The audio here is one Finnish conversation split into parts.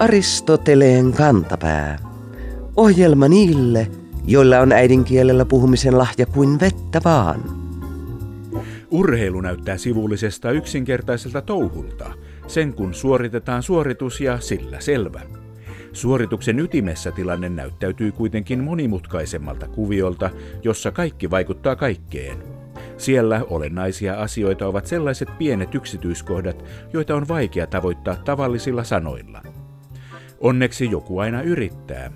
Aristoteleen kantapää. Ohjelma niille, joilla on äidinkielellä puhumisen lahja kuin vettä vaan. Urheilu näyttää sivullisesta yksinkertaiselta touhulta, sen kun suoritetaan suoritus ja sillä selvä. Suorituksen ytimessä tilanne näyttäytyy kuitenkin monimutkaisemmalta kuviolta, jossa kaikki vaikuttaa kaikkeen. Siellä olennaisia asioita ovat sellaiset pienet yksityiskohdat, joita on vaikea tavoittaa tavallisilla sanoilla. Onneksi joku aina yrittää.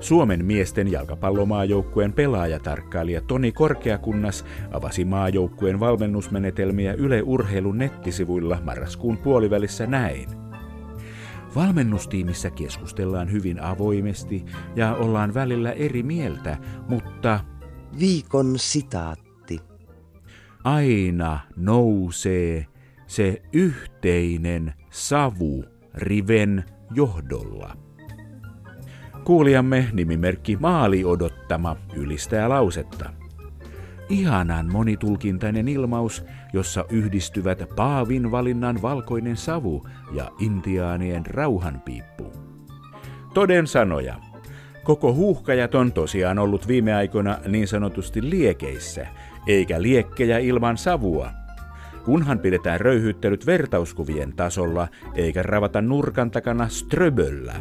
Suomen miesten jalkapallomaajoukkueen pelaajatarkkailija Toni Korkeakunnas avasi maajoukkueen valmennusmenetelmiä Yle Urheilun nettisivuilla marraskuun puolivälissä näin. Valmennustiimissä keskustellaan hyvin avoimesti ja ollaan välillä eri mieltä, mutta Viikon sitaatti. aina nousee se yhteinen savu riven johdolla. Kuulijamme nimimerkki Maali odottama ylistää lausetta. Ihanan monitulkintainen ilmaus, jossa yhdistyvät Paavin valinnan valkoinen savu ja intiaanien rauhanpiippu. Toden sanoja. Koko huuhkajat on tosiaan ollut viime aikoina niin sanotusti liekeissä, eikä liekkejä ilman savua. Kunhan pidetään röyhyttelyt vertauskuvien tasolla, eikä ravata nurkan takana ströböllä.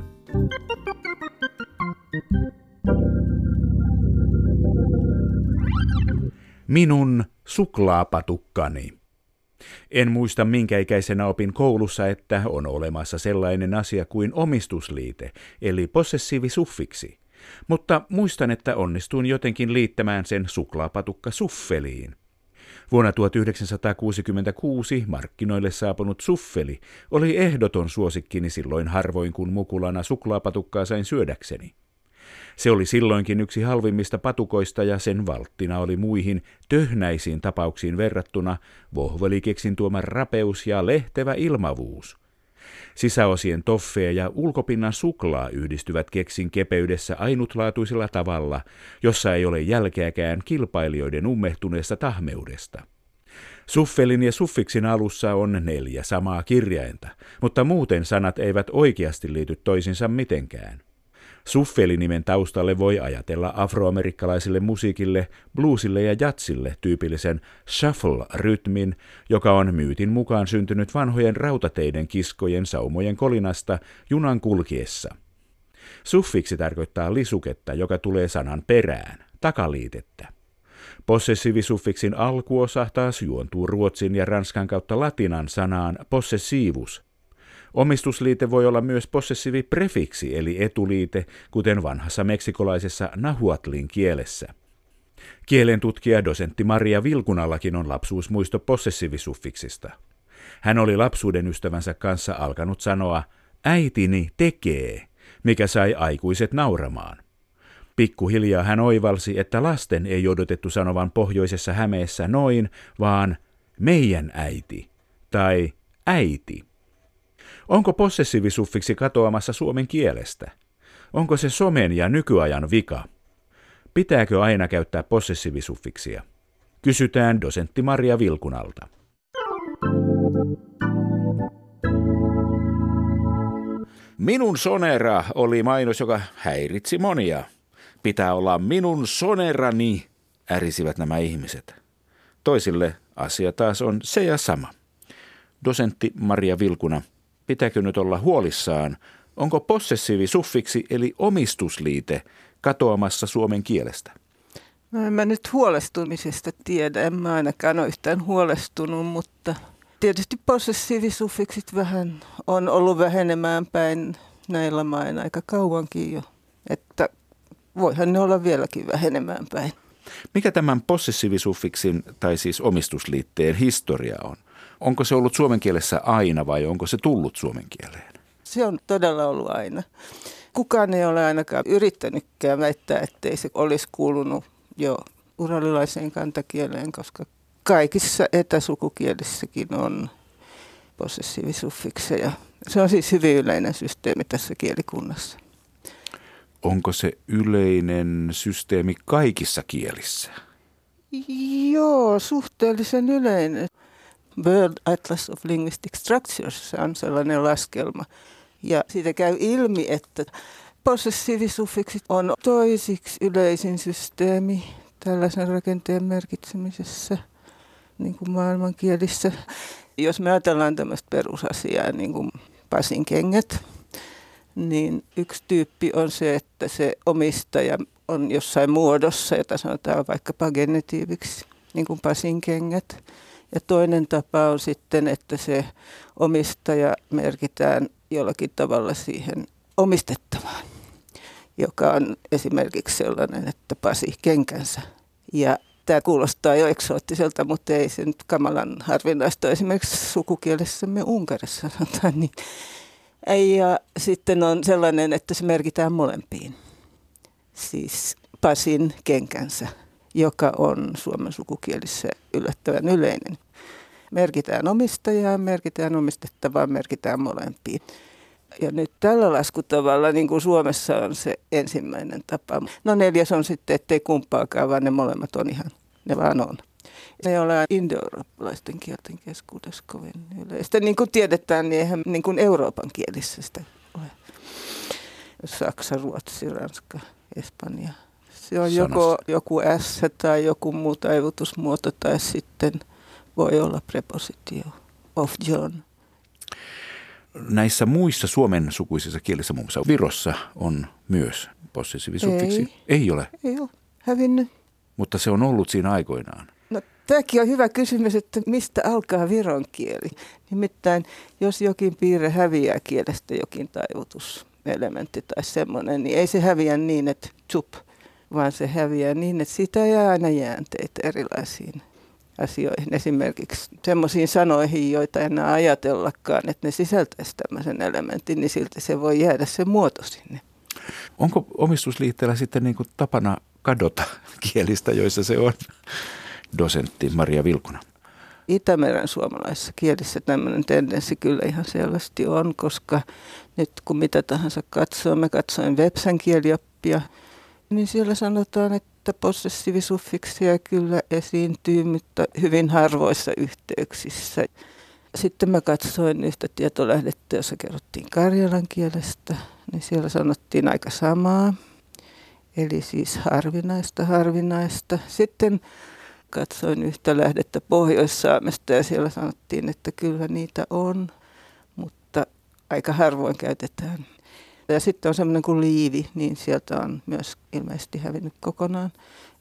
Minun suklaapatukkani. En muista minkä ikäisenä opin koulussa, että on olemassa sellainen asia kuin omistusliite, eli possessiivisuffiksi. Mutta muistan, että onnistuin jotenkin liittämään sen suklaapatukka suffeliin. Vuonna 1966 markkinoille saapunut suffeli oli ehdoton suosikkini silloin harvoin kun mukulana suklaapatukkaa sain syödäkseni. Se oli silloinkin yksi halvimmista patukoista ja sen valttina oli muihin töhnäisiin tapauksiin verrattuna vohvelikeksin tuoma rapeus ja lehtevä ilmavuus. Sisäosien toffeja ja ulkopinnan suklaa yhdistyvät keksin kepeydessä ainutlaatuisella tavalla, jossa ei ole jälkeäkään kilpailijoiden ummehtuneesta tahmeudesta. Suffelin ja suffiksin alussa on neljä samaa kirjainta, mutta muuten sanat eivät oikeasti liity toisinsa mitenkään. Suffelinimen taustalle voi ajatella afroamerikkalaiselle musiikille, bluesille ja jatsille tyypillisen shuffle-rytmin, joka on myytin mukaan syntynyt vanhojen rautateiden kiskojen saumojen kolinasta junan kulkiessa. Suffiksi tarkoittaa lisuketta, joka tulee sanan perään, takaliitettä. Possessiivisuffiksin alkuosa taas juontuu ruotsin ja ranskan kautta latinan sanaan possessiivus, Omistusliite voi olla myös possessiiviprefiksi eli etuliite, kuten vanhassa meksikolaisessa nahuatlin kielessä. Kielen tutkija dosentti Maria Vilkunallakin on lapsuusmuisto possessiivisuffiksista. Hän oli lapsuuden ystävänsä kanssa alkanut sanoa, äitini tekee, mikä sai aikuiset nauramaan. Pikkuhiljaa hän oivalsi, että lasten ei odotettu sanovan pohjoisessa Hämeessä noin, vaan meidän äiti tai äiti. Onko possessiivisuffiksi katoamassa suomen kielestä? Onko se somen ja nykyajan vika? Pitääkö aina käyttää possessiivisuffiksia? Kysytään dosentti Maria Vilkunalta. Minun sonera oli mainos, joka häiritsi monia. Pitää olla minun sonerani, ärisivät nämä ihmiset. Toisille asia taas on se ja sama. Dosentti Maria Vilkuna – pitääkö nyt olla huolissaan, onko possessiivisuffiksi eli omistusliite katoamassa suomen kielestä? No en mä nyt huolestumisesta tiedä, en mä ainakaan ole yhtään huolestunut, mutta tietysti possessiivisuffiksit vähän on ollut vähenemään päin näillä main aika kauankin jo, että voihan ne olla vieläkin vähenemään päin. Mikä tämän possessiivisuffiksin tai siis omistusliitteen historia on? Onko se ollut suomen kielessä aina vai onko se tullut suomen kieleen? Se on todella ollut aina. Kukaan ei ole ainakaan yrittänytkään väittää, ettei se olisi kuulunut jo uralilaiseen kantakieleen, koska kaikissa etäsukukielissäkin on possessiivisuffikseja. Se on siis hyvin yleinen systeemi tässä kielikunnassa. Onko se yleinen systeemi kaikissa kielissä? Joo, suhteellisen yleinen. World Atlas of Linguistic Structures on sellainen laskelma, Ja siitä käy ilmi, että possessiivisuffiksit on toisiksi yleisin systeemi tällaisen rakenteen merkitsemisessä niin kuin maailmankielissä. Jos me ajatellaan tämmöistä perusasiaa, niin kuin Pasin kengät, niin yksi tyyppi on se, että se omistaja on jossain muodossa, jota sanotaan vaikkapa genetiiviksi, niin kuin Pasin kengät. Ja toinen tapa on sitten, että se omistaja merkitään jollakin tavalla siihen omistettavaan, joka on esimerkiksi sellainen, että Pasi kenkänsä. Ja tämä kuulostaa jo eksoottiselta, mutta ei se nyt kamalan harvinaista esimerkiksi sukukielessämme Unkarissa sanotaan niin. Ja sitten on sellainen, että se merkitään molempiin. Siis Pasin kenkänsä, joka on suomen sukukielissä yllättävän yleinen. Merkitään omistajaa, merkitään omistettavaa, merkitään molempiin. Ja nyt tällä laskutavalla, niin kuin Suomessa on se ensimmäinen tapa. No neljäs on sitten, ettei kumpaakaan, vaan ne molemmat on ihan, ne vaan on. Ne ei ole indoeurooppalaisten kielten keskuudessa kovin yleistä. Niin kuin tiedetään, niin eihän niin kuin Euroopan kielissä sitä ole. Saksa, Ruotsi, Ranska, Espanja. Se on joko joku S tai joku muu taivutusmuoto tai sitten voi olla prepositio of John. Näissä muissa suomen sukuisissa kielissä, muun muassa Virossa, on myös possessiivisuffiksi. Ei. Ei ole. Ei ole hävinnyt. Mutta se on ollut siinä aikoinaan. No, tämäkin on hyvä kysymys, että mistä alkaa viron kieli. Nimittäin, jos jokin piirre häviää kielestä jokin taivutuselementti tai semmoinen, niin ei se häviä niin, että tsup, vaan se häviää niin, että siitä jää aina jäänteitä erilaisiin asioihin. Esimerkiksi semmoisiin sanoihin, joita enää ajatellakaan, että ne sisältäisi tämmöisen elementin, niin silti se voi jäädä se muoto sinne. Onko omistusliitteellä sitten niin kuin tapana kadota kielistä, joissa se on? Dosentti Maria Vilkuna. Itämeren suomalaisessa kielissä tämmöinen tendenssi kyllä ihan selvästi on, koska nyt kun mitä tahansa katsoo, me katsoin Websän kielioppia, niin siellä sanotaan, että possessiivisuffiksia kyllä esiintyy, mutta hyvin harvoissa yhteyksissä. Sitten mä katsoin yhtä tietolähdettä, jossa kerrottiin karjalan kielestä, niin siellä sanottiin aika samaa. Eli siis harvinaista, harvinaista. Sitten katsoin yhtä lähdettä Pohjois-Saamesta ja siellä sanottiin, että kyllä niitä on, mutta aika harvoin käytetään. Ja sitten on semmoinen kuin liivi, niin sieltä on myös ilmeisesti hävinnyt kokonaan.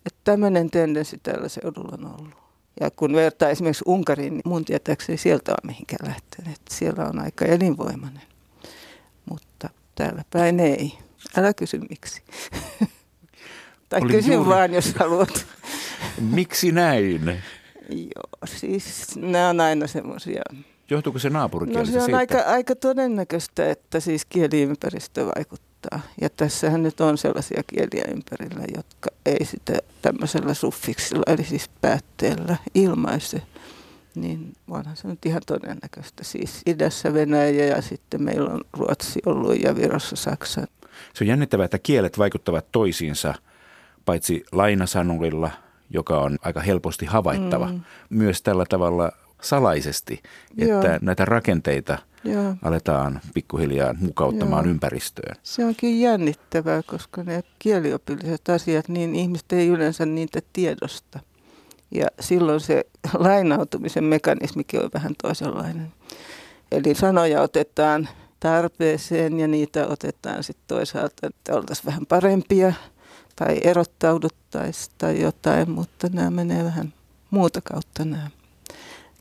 Että tämmöinen tendenssi tällä seudulla on ollut. Ja kun vertaa esimerkiksi Unkariin, niin mun tietääkseni sieltä on mihinkään lähtenyt. Siellä on aika elinvoimainen. Mutta täällä päin ei. Älä kysy miksi. tai Olin kysy juuri- vaan, jos haluat. Miksi näin? Joo, siis nämä on aina semmoisia. Johtuuko se No naapurikielistä se on siitä? aika, aika todennäköistä, että siis kieliympäristö vaikuttaa. Ja tässähän nyt on sellaisia kieliä ympärillä, jotka ei sitä tämmöisellä suffiksilla, eli siis päätteellä ilmaise. Niin onhan se nyt ihan todennäköistä. Siis idässä Venäjä ja sitten meillä on Ruotsi ollut ja Virossa Saksa. Se on jännittävää, että kielet vaikuttavat toisiinsa, paitsi lainasanulilla, joka on aika helposti havaittava, mm. myös tällä tavalla salaisesti, että Joo. näitä rakenteita Joo. aletaan pikkuhiljaa mukauttamaan Joo. ympäristöön. Se onkin jännittävää, koska ne kieliopilliset asiat, niin ihmiset ei yleensä niitä tiedosta. Ja silloin se lainautumisen mekanismikin on vähän toisenlainen. Eli sanoja otetaan tarpeeseen ja niitä otetaan sitten toisaalta, että oltaisiin vähän parempia tai erottauduttaisiin tai jotain, mutta nämä menee vähän muuta kautta nämä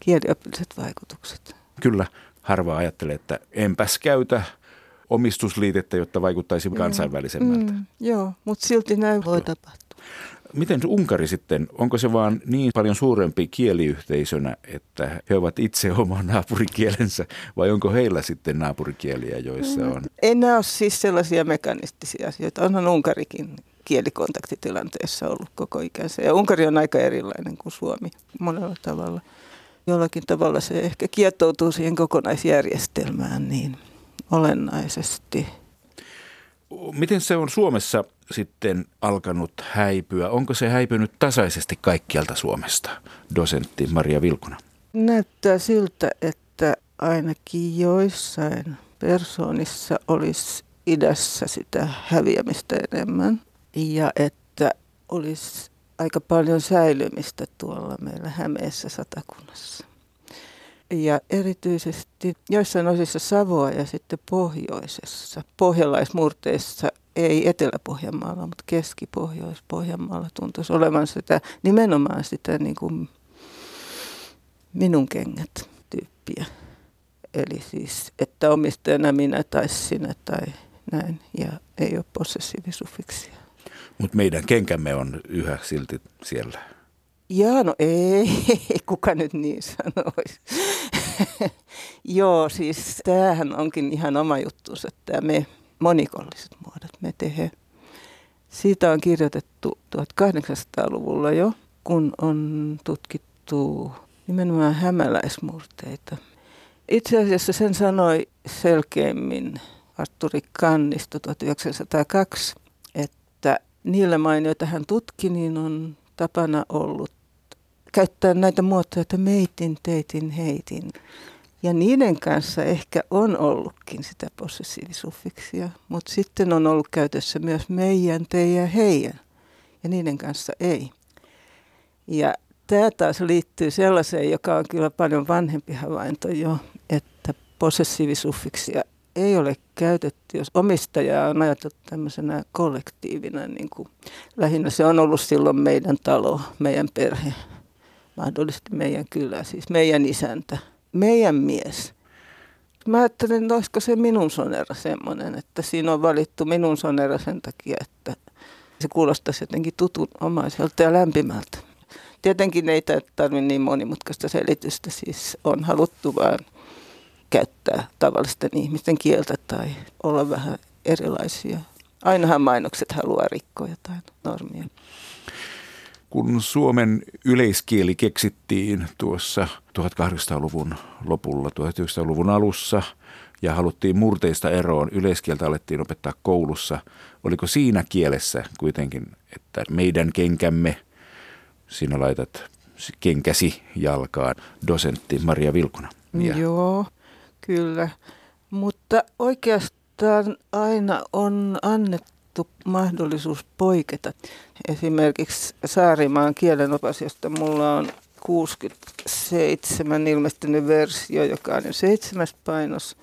kieliopilliset vaikutukset. Kyllä, harva ajattelee, että enpäs käytä omistusliitettä, jotta vaikuttaisi kansainvälisemmältä. Mm, joo, mutta silti näin voi tapahtua. Miten Unkari sitten, onko se vaan niin paljon suurempi kieliyhteisönä, että he ovat itse oman naapurikielensä, vai onko heillä sitten naapurikieliä, joissa on? Ei nämä ole siis sellaisia mekanistisia asioita. Onhan Unkarikin kielikontaktitilanteessa ollut koko ikänsä. Ja Unkari on aika erilainen kuin Suomi monella tavalla. Jollakin tavalla se ehkä kietoutuu siihen kokonaisjärjestelmään niin olennaisesti. Miten se on Suomessa sitten alkanut häipyä? Onko se häipynyt tasaisesti kaikkialta Suomesta, dosentti Maria Vilkuna? Näyttää siltä, että ainakin joissain persoonissa olisi idässä sitä häviämistä enemmän ja että olisi aika paljon säilymistä tuolla meillä Hämeessä satakunnassa. Ja erityisesti joissain osissa Savoa ja sitten pohjoisessa, pohjalaismurteissa, ei Etelä-Pohjanmaalla, mutta Keski-Pohjois-Pohjanmaalla tuntuisi olevan sitä, nimenomaan sitä niin kuin minun kengät tyyppiä. Eli siis, että omistajana minä tai sinä tai näin, ja ei ole possessiivisufiksia. Mutta meidän kenkämme on yhä silti siellä. Jaa, no ei, kuka nyt niin sanoisi. Joo, siis tämähän onkin ihan oma juttu, että me monikolliset muodot, me tehdään. Siitä on kirjoitettu 1800-luvulla jo, kun on tutkittu nimenomaan hämäläismurteita. Itse asiassa sen sanoi selkeimmin Arturi Kannisto 1902, että niillä main, joita hän tutki, niin on tapana ollut käyttää näitä muotoja, että meitin, teitin, heitin. Ja niiden kanssa ehkä on ollutkin sitä possessiivisuffiksia, mutta sitten on ollut käytössä myös meidän, teidän, heidän. Ja niiden kanssa ei. Ja tämä taas liittyy sellaiseen, joka on kyllä paljon vanhempi havainto jo, että possessiivisuffiksia ei ole käytetty, jos omistaja on ajateltu tämmöisenä kollektiivina, niin kuin lähinnä se on ollut silloin meidän talo, meidän perhe, mahdollisesti meidän kylä, siis meidän isäntä, meidän mies. Mä ajattelin, että olisiko se minun sonera semmoinen, että siinä on valittu minun sonera sen takia, että se kuulostaisi jotenkin tutunomaiselta ja lämpimältä. Tietenkin ei tarvitse niin monimutkaista selitystä, siis on haluttu vaan käyttää tavallisten ihmisten kieltä tai olla vähän erilaisia. Ainahan mainokset haluaa rikkoa jotain normia. Kun Suomen yleiskieli keksittiin tuossa 1800-luvun lopulla, 1900-luvun alussa ja haluttiin murteista eroon, yleiskieltä alettiin opettaa koulussa. Oliko siinä kielessä kuitenkin, että meidän kenkämme, sinä laitat kenkäsi jalkaan, dosentti Maria Vilkuna? Ja. Joo, Kyllä, mutta oikeastaan aina on annettu mahdollisuus poiketa. Esimerkiksi Saarimaan kielenopas, josta mulla on 67 ilmestynyt versio, joka on jo seitsemäs painos,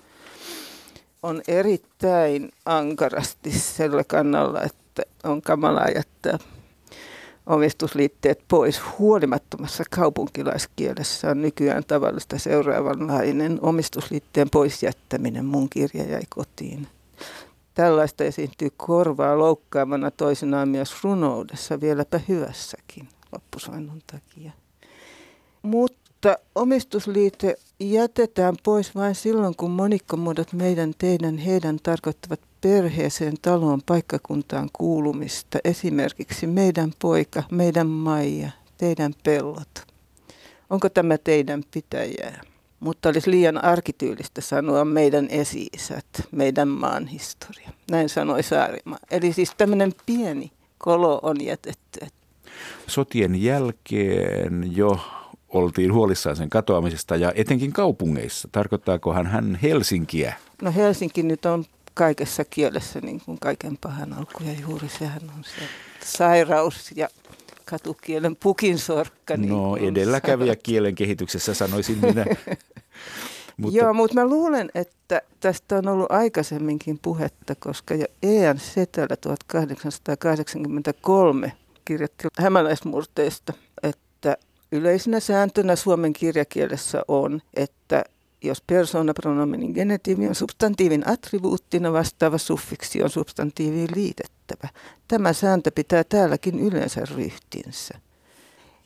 on erittäin ankarasti sillä kannalla, että on kamalaa jättää omistusliitteet pois. Huolimattomassa kaupunkilaiskielessä on nykyään tavallista seuraavanlainen omistusliitteen poisjättäminen. Mun kirja jäi kotiin. Tällaista esiintyy korvaa loukkaavana toisenaan myös runoudessa, vieläpä hyvässäkin loppusoinnon takia. Mutta omistusliite jätetään pois vain silloin, kun monikkomuodot meidän, teidän, heidän tarkoittavat perheeseen, taloon, paikkakuntaan kuulumista. Esimerkiksi meidän poika, meidän Maija, teidän pellot. Onko tämä teidän pitäjää? Mutta olisi liian arkityylistä sanoa meidän esi-isät, meidän maan historia. Näin sanoi Saarimaa. Eli siis tämmöinen pieni kolo on jätetty. Sotien jälkeen jo oltiin huolissaan sen katoamisesta ja etenkin kaupungeissa. Tarkoittaakohan hän Helsinkiä? No Helsinki nyt on kaikessa kielessä niin kuin kaiken pahan alku ja juuri sehän on se sairaus ja katukielen pukinsorkka. Niin no edelläkävijä kielen kehityksessä sanoisin minä. mutta... Joo, mutta mä luulen, että tästä on ollut aikaisemminkin puhetta, koska jo E.N. Setälä 1883 kirjoitti hämäläismurteista, että yleisenä sääntönä suomen kirjakielessä on, että jos persoonapronominin genetiivi on substantiivin attribuuttina, vastaava suffiksi on substantiiviin liitettävä. Tämä sääntö pitää täälläkin yleensä ryhtinsä.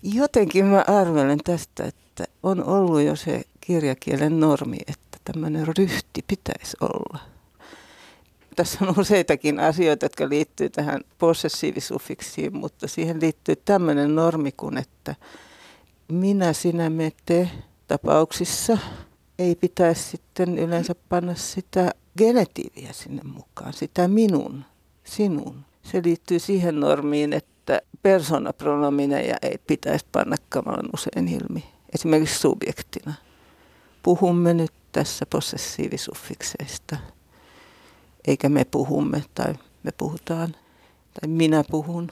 Jotenkin mä arvelen tästä, että on ollut jo se kirjakielen normi, että tämmöinen ryhti pitäisi olla. Tässä on useitakin asioita, jotka liittyy tähän possessiivisuffiksiin, mutta siihen liittyy tämmöinen normi kuin, että minä, sinä, me, te tapauksissa – ei pitäisi sitten yleensä panna sitä genetiiviä sinne mukaan, sitä minun, sinun. Se liittyy siihen normiin, että persoonapronomineja ei pitäisi panna kamalan usein ilmi, esimerkiksi subjektina. Puhumme nyt tässä possessiivisuffikseista. Eikä me puhumme tai me puhutaan tai minä puhun.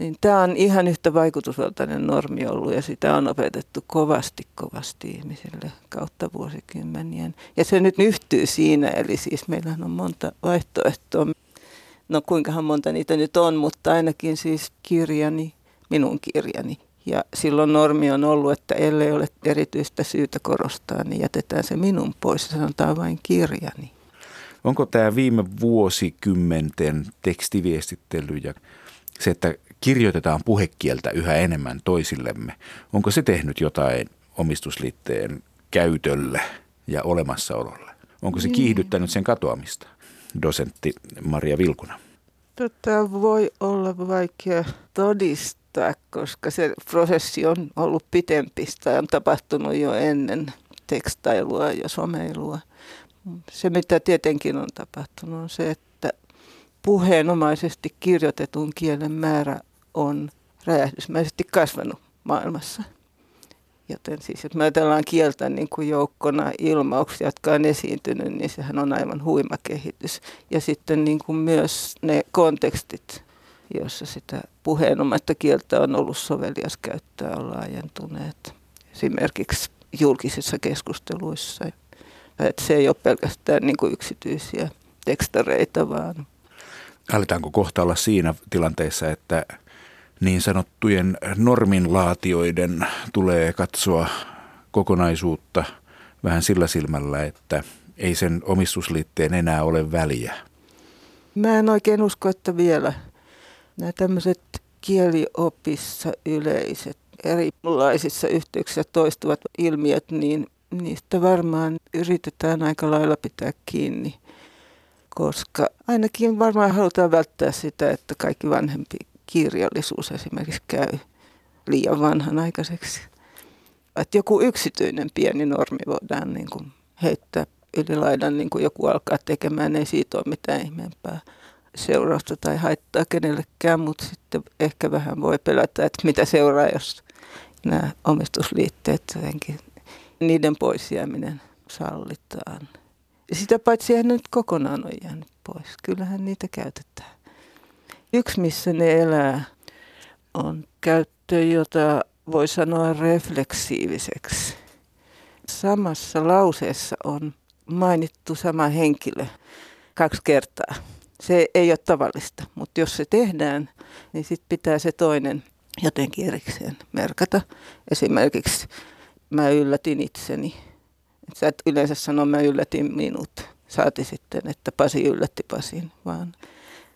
Niin tämä on ihan yhtä vaikutusvaltainen normi ollut ja sitä on opetettu kovasti kovasti ihmisille kautta vuosikymmenien. Ja se nyt yhtyy siinä, eli siis meillähän on monta vaihtoehtoa. No kuinkahan monta niitä nyt on, mutta ainakin siis kirjani, minun kirjani. Ja silloin normi on ollut, että ellei ole erityistä syytä korostaa, niin jätetään se minun pois ja sanotaan vain kirjani. Onko tämä viime vuosikymmenten tekstiviestittely ja se, että kirjoitetaan puhekieltä yhä enemmän toisillemme, onko se tehnyt jotain omistusliitteen käytölle ja olemassaololle? Onko se niin. kiihdyttänyt sen katoamista? Dosentti Maria Vilkuna. Tätä voi olla vaikea todistaa, koska se prosessi on ollut pitempi. tai on tapahtunut jo ennen tekstailua ja someilua. Se, mitä tietenkin on tapahtunut, on se, että puheenomaisesti kirjoitetun kielen määrä on räjähdysmäisesti kasvanut maailmassa. Joten siis, jos me ajatellaan kieltä niin kuin joukkona ilmauksia, jotka on esiintynyt, niin sehän on aivan huima kehitys. Ja sitten niin kuin myös ne kontekstit, joissa sitä puheenomaista kieltä on ollut sovelias käyttöä, on laajentuneet. Esimerkiksi julkisissa keskusteluissa. Että se ei ole pelkästään niin kuin yksityisiä tekstareita, vaan... Aletaanko kohta olla siinä tilanteessa, että niin sanottujen norminlaatioiden tulee katsoa kokonaisuutta vähän sillä silmällä, että ei sen omistusliitteen enää ole väliä. Mä en oikein usko, että vielä nämä tämmöiset kieliopissa yleiset erilaisissa yhteyksissä toistuvat ilmiöt, niin niistä varmaan yritetään aika lailla pitää kiinni, koska ainakin varmaan halutaan välttää sitä, että kaikki vanhempi kirjallisuus esimerkiksi käy liian vanhanaikaiseksi. Että joku yksityinen pieni normi voidaan niin kuin heittää yli laidan, niin kuin joku alkaa tekemään, ei siitä ole mitään ihmeempää seurausta tai haittaa kenellekään, mutta sitten ehkä vähän voi pelätä, että mitä seuraa, jos nämä omistusliitteet jotenkin, niiden pois jääminen sallitaan. Sitä paitsi eihän nyt kokonaan ole jäänyt pois. Kyllähän niitä käytetään. Yksi, missä ne elää, on käyttö, jota voi sanoa refleksiiviseksi. Samassa lauseessa on mainittu sama henkilö kaksi kertaa. Se ei ole tavallista, mutta jos se tehdään, niin sitten pitää se toinen jotenkin erikseen merkata. Esimerkiksi mä yllätin itseni. Sä et yleensä sano, mä yllätin minut. Saati sitten, että Pasi yllätti Pasin, vaan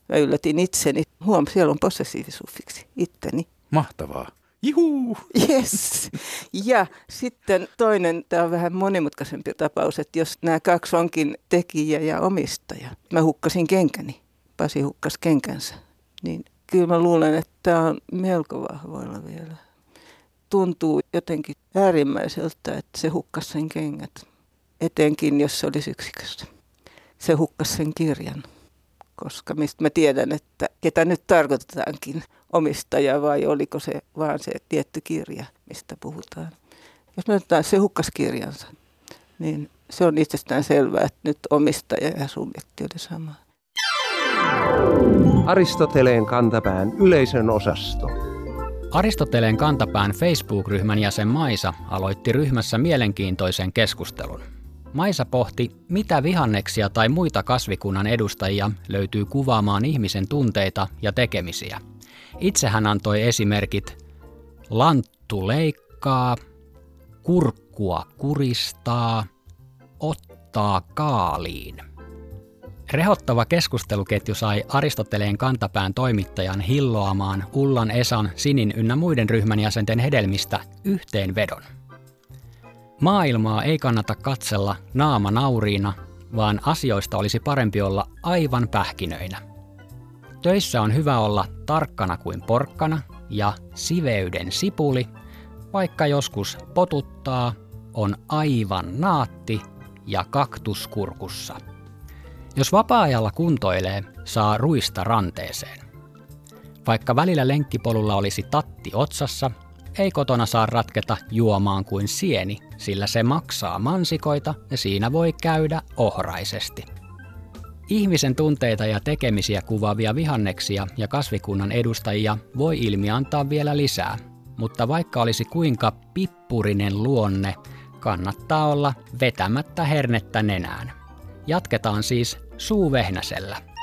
Mä yllätin itseni. Huom, siellä on possessiivisuffiksi, itteni. Mahtavaa. Juhu! Yes. Ja sitten toinen, tämä on vähän monimutkaisempi tapaus, että jos nämä kaksi onkin tekijä ja omistaja. Mä hukkasin kenkäni, Pasi hukkas kenkänsä. Niin kyllä mä luulen, että tämä on melko vahvoilla vielä. Tuntuu jotenkin äärimmäiseltä, että se hukkasi sen kengät. Etenkin, jos se olisi yksiköstä. Se hukkasi sen kirjan koska mistä mä tiedän, että ketä nyt tarkoitetaankin, omistaja vai oliko se vaan se tietty kirja, mistä puhutaan. Jos me otetaan se hukkas kirjansa, niin se on itsestään selvää, että nyt omistaja ja subjekti oli sama. Aristoteleen kantapään yleisön osasto. Aristoteleen kantapään Facebook-ryhmän jäsen Maisa aloitti ryhmässä mielenkiintoisen keskustelun. Maisa pohti, mitä vihanneksia tai muita kasvikunnan edustajia löytyy kuvaamaan ihmisen tunteita ja tekemisiä. Itse hän antoi esimerkit lanttu leikkaa, kurkkua kuristaa, ottaa kaaliin. Rehottava keskusteluketju sai Aristoteleen kantapään toimittajan hilloamaan Ullan Esan, Sinin ynnä muiden ryhmän jäsenten hedelmistä yhteenvedon. Maailmaa ei kannata katsella naama nauriina, vaan asioista olisi parempi olla aivan pähkinöinä. Töissä on hyvä olla tarkkana kuin porkkana ja siveyden sipuli, vaikka joskus potuttaa, on aivan naatti ja kaktuskurkussa. Jos vapaa-ajalla kuntoilee, saa ruista ranteeseen. Vaikka välillä lenkkipolulla olisi tatti otsassa, ei kotona saa ratketa juomaan kuin sieni, sillä se maksaa mansikoita ja siinä voi käydä ohraisesti. Ihmisen tunteita ja tekemisiä kuvaavia vihanneksia ja kasvikunnan edustajia voi ilmi antaa vielä lisää, mutta vaikka olisi kuinka pippurinen luonne, kannattaa olla vetämättä hernettä nenään. Jatketaan siis suuvehnäsellä.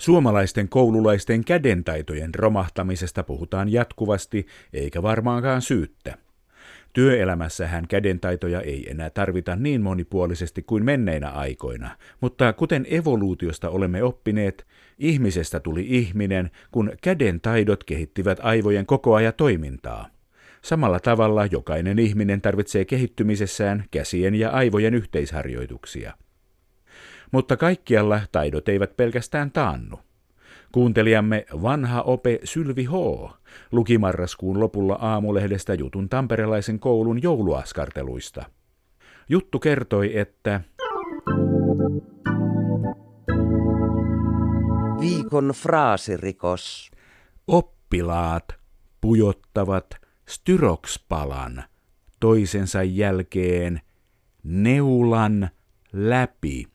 Suomalaisten koululaisten kädentaitojen romahtamisesta puhutaan jatkuvasti, eikä varmaankaan syyttä. Työelämässähän kädentaitoja ei enää tarvita niin monipuolisesti kuin menneinä aikoina, mutta kuten evoluutiosta olemme oppineet, ihmisestä tuli ihminen, kun kädentaidot kehittivät aivojen koko ja toimintaa. Samalla tavalla jokainen ihminen tarvitsee kehittymisessään käsien ja aivojen yhteisharjoituksia. Mutta kaikkialla taidot eivät pelkästään taannu. Kuuntelijamme vanha ope Sylvi H. luki marraskuun lopulla aamulehdestä jutun tamperelaisen koulun jouluaskarteluista. Juttu kertoi, että Viikon fraasirikos. oppilaat pujottavat styrokspalan toisensa jälkeen neulan läpi.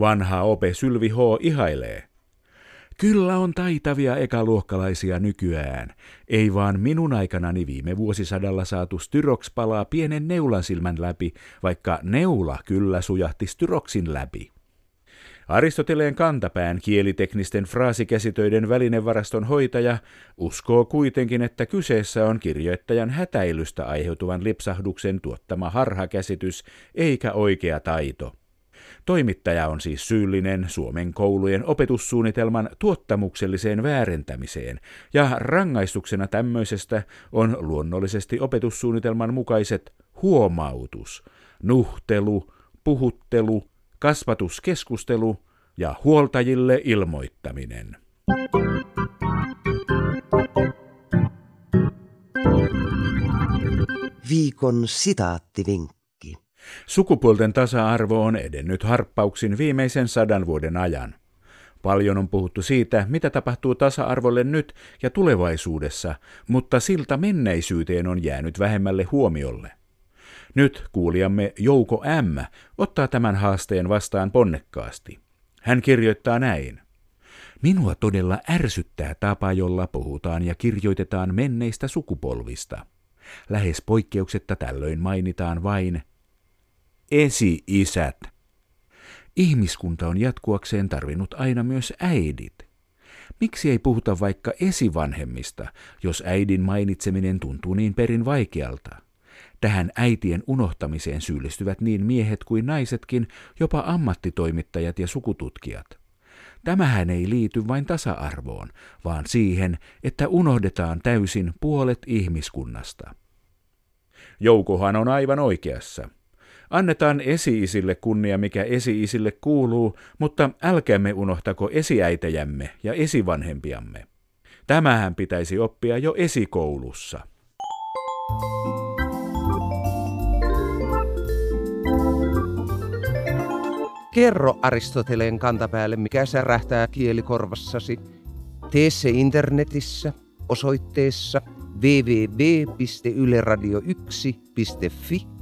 Vanha ope Sylvi H. ihailee. Kyllä on taitavia ekaluokkalaisia nykyään. Ei vaan minun aikanani viime vuosisadalla saatu styroks palaa pienen neulan silmän läpi, vaikka neula kyllä sujahti styroksin läpi. Aristoteleen kantapään kieliteknisten fraasikäsitöiden välinevaraston hoitaja uskoo kuitenkin, että kyseessä on kirjoittajan hätäilystä aiheutuvan lipsahduksen tuottama harhakäsitys eikä oikea taito. Toimittaja on siis syyllinen Suomen koulujen opetussuunnitelman tuottamukselliseen väärentämiseen, ja rangaistuksena tämmöisestä on luonnollisesti opetussuunnitelman mukaiset huomautus, nuhtelu, puhuttelu, kasvatuskeskustelu ja huoltajille ilmoittaminen. Viikon sitaattivinkki. Sukupuolten tasa-arvo on edennyt harppauksin viimeisen sadan vuoden ajan. Paljon on puhuttu siitä, mitä tapahtuu tasa-arvolle nyt ja tulevaisuudessa, mutta siltä menneisyyteen on jäänyt vähemmälle huomiolle. Nyt kuulijamme Jouko M. ottaa tämän haasteen vastaan ponnekkaasti. Hän kirjoittaa näin. Minua todella ärsyttää tapa, jolla puhutaan ja kirjoitetaan menneistä sukupolvista. Lähes poikkeuksetta tällöin mainitaan vain esi-isät. Ihmiskunta on jatkuakseen tarvinnut aina myös äidit. Miksi ei puhuta vaikka esivanhemmista, jos äidin mainitseminen tuntuu niin perin vaikealta? Tähän äitien unohtamiseen syyllistyvät niin miehet kuin naisetkin, jopa ammattitoimittajat ja sukututkijat. Tämähän ei liity vain tasa-arvoon, vaan siihen, että unohdetaan täysin puolet ihmiskunnasta. Joukohan on aivan oikeassa. Annetaan esi-isille kunnia, mikä esi-isille kuuluu, mutta älkäämme unohtako esiäitejämme ja esivanhempiamme. Tämähän pitäisi oppia jo esikoulussa. Kerro Aristoteleen kantapäälle, mikä särähtää kielikorvassasi. Tee se internetissä osoitteessa www.yleradio1.fi